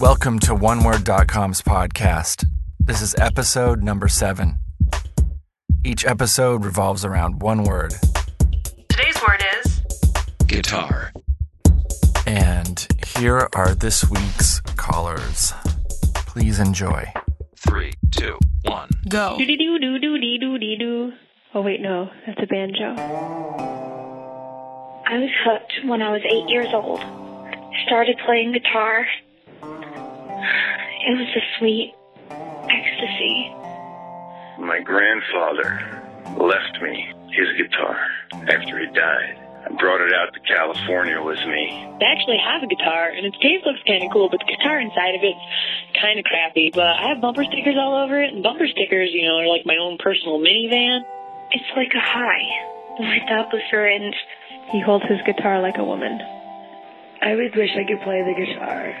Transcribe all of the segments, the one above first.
Welcome to OneWord.com's podcast. This is episode number seven. Each episode revolves around one word. Today's word is guitar, And here are this week's callers. Please enjoy. three, two, one. go. Doo doo doo doo doo doo doo doo. Oh wait, no, that's a banjo. I was hooked when I was eight years old. Started playing guitar. It was a sweet ecstasy. My grandfather left me his guitar after he died. I brought it out to California with me. I actually have a guitar, and its case looks kind of cool, but the guitar inside of it's kind of crappy. But I have bumper stickers all over it, and bumper stickers, you know, are like my own personal minivan. It's like a high. Light up with and He holds his guitar like a woman. I always wish I could play the guitar.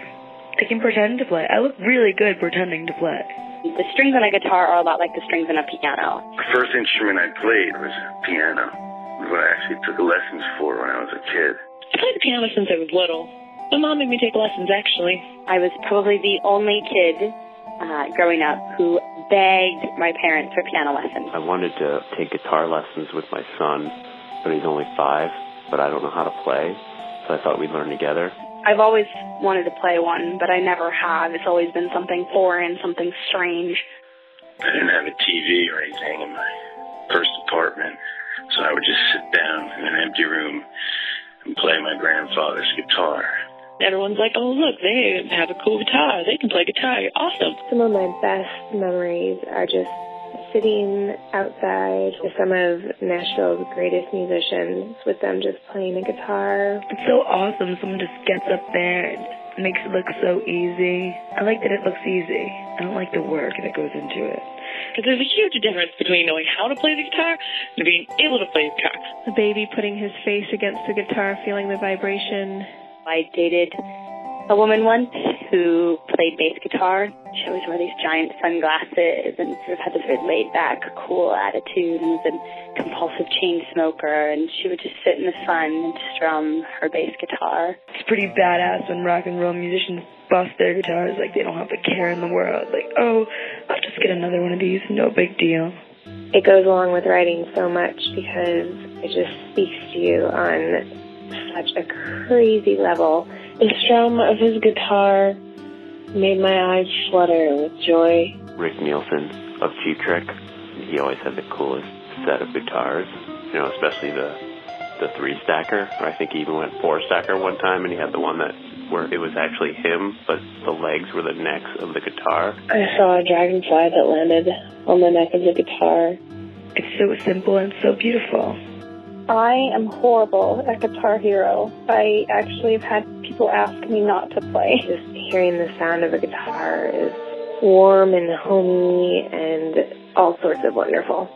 I can pretend to play. I look really good pretending to play. The strings on a guitar are a lot like the strings on a piano. The first instrument I played was piano. It was what I actually took lessons for when I was a kid. I played the piano since I was little. My mom made me take lessons, actually. I was probably the only kid uh, growing up who begged my parents for piano lessons. I wanted to take guitar lessons with my son, but he's only five, but I don't know how to play, so I thought we'd learn together. I've always wanted to play one, but I never have. It's always been something foreign, something strange. I didn't have a TV or anything in my first apartment, so I would just sit down in an empty room and play my grandfather's guitar. Everyone's like, oh, look, they have a cool guitar. They can play guitar. Awesome. Some of my best memories are just sitting outside with some of Nashville's greatest musicians, with them just playing a guitar. It's so awesome. Someone just gets up there and makes it look so easy. I like that it looks easy. I don't like the work that goes into it. Because there's a huge difference between knowing how to play the guitar and being able to play the guitar. The baby putting his face against the guitar, feeling the vibration. I dated a woman once who played bass guitar. She always wore these giant sunglasses and sort of had this very laid back, cool attitude and was a compulsive chain smoker. And she would just sit in the sun and strum her bass guitar. It's pretty badass when rock and roll musicians bust their guitars like they don't have a care in the world. Like, oh, I'll just get another one of these. No big deal. It goes along with writing so much because it just speaks to you on such a crazy level. The strum of his guitar made my eyes flutter with joy. Rick Nielsen of Cheap Trick, he always had the coolest set of guitars, you know, especially the the three stacker. I think he even went four stacker one time, and he had the one that where it was actually him, but the legs were the necks of the guitar. I saw a dragonfly that landed on the neck of the guitar. It's so simple and so beautiful. I am horrible at Guitar Hero. I actually have had people ask me not to play. Just hearing the sound of a guitar is warm and homey and all sorts of wonderful.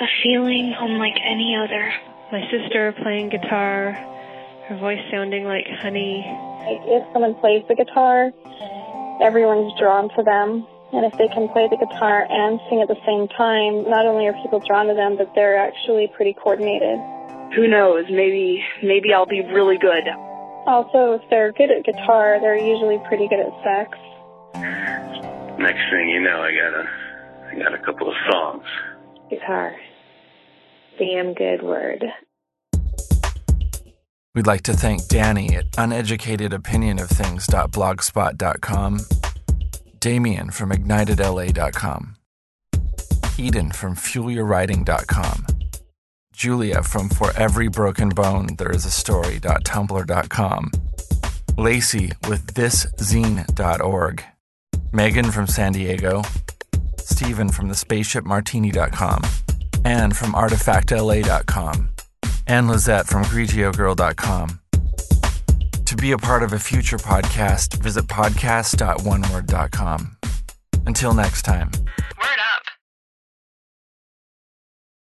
a feeling unlike any other. My sister playing guitar, her voice sounding like honey. Like if someone plays the guitar, everyone's drawn to them. And if they can play the guitar and sing at the same time, not only are people drawn to them, but they're actually pretty coordinated. Who knows? Maybe maybe I'll be really good. Also, if they're good at guitar, they're usually pretty good at sex. Next thing you know, I got a, I got a couple of songs. Guitar. Damn good word. We'd like to thank Danny at uneducatedopinionofthings.blogspot.com, Damien from ignitedla.com, Eden from fuelyourwriting.com, Julia from For Every Broken Bone There Is a Story.tumblr.com, Lacey with thiszine.org, Megan from San Diego, Steven from the spaceshipmartini.com, Anne from artifactla.com, and Lizette from GrigioGirl.com. To be a part of a future podcast, visit podcast.oneword.com. Until next time.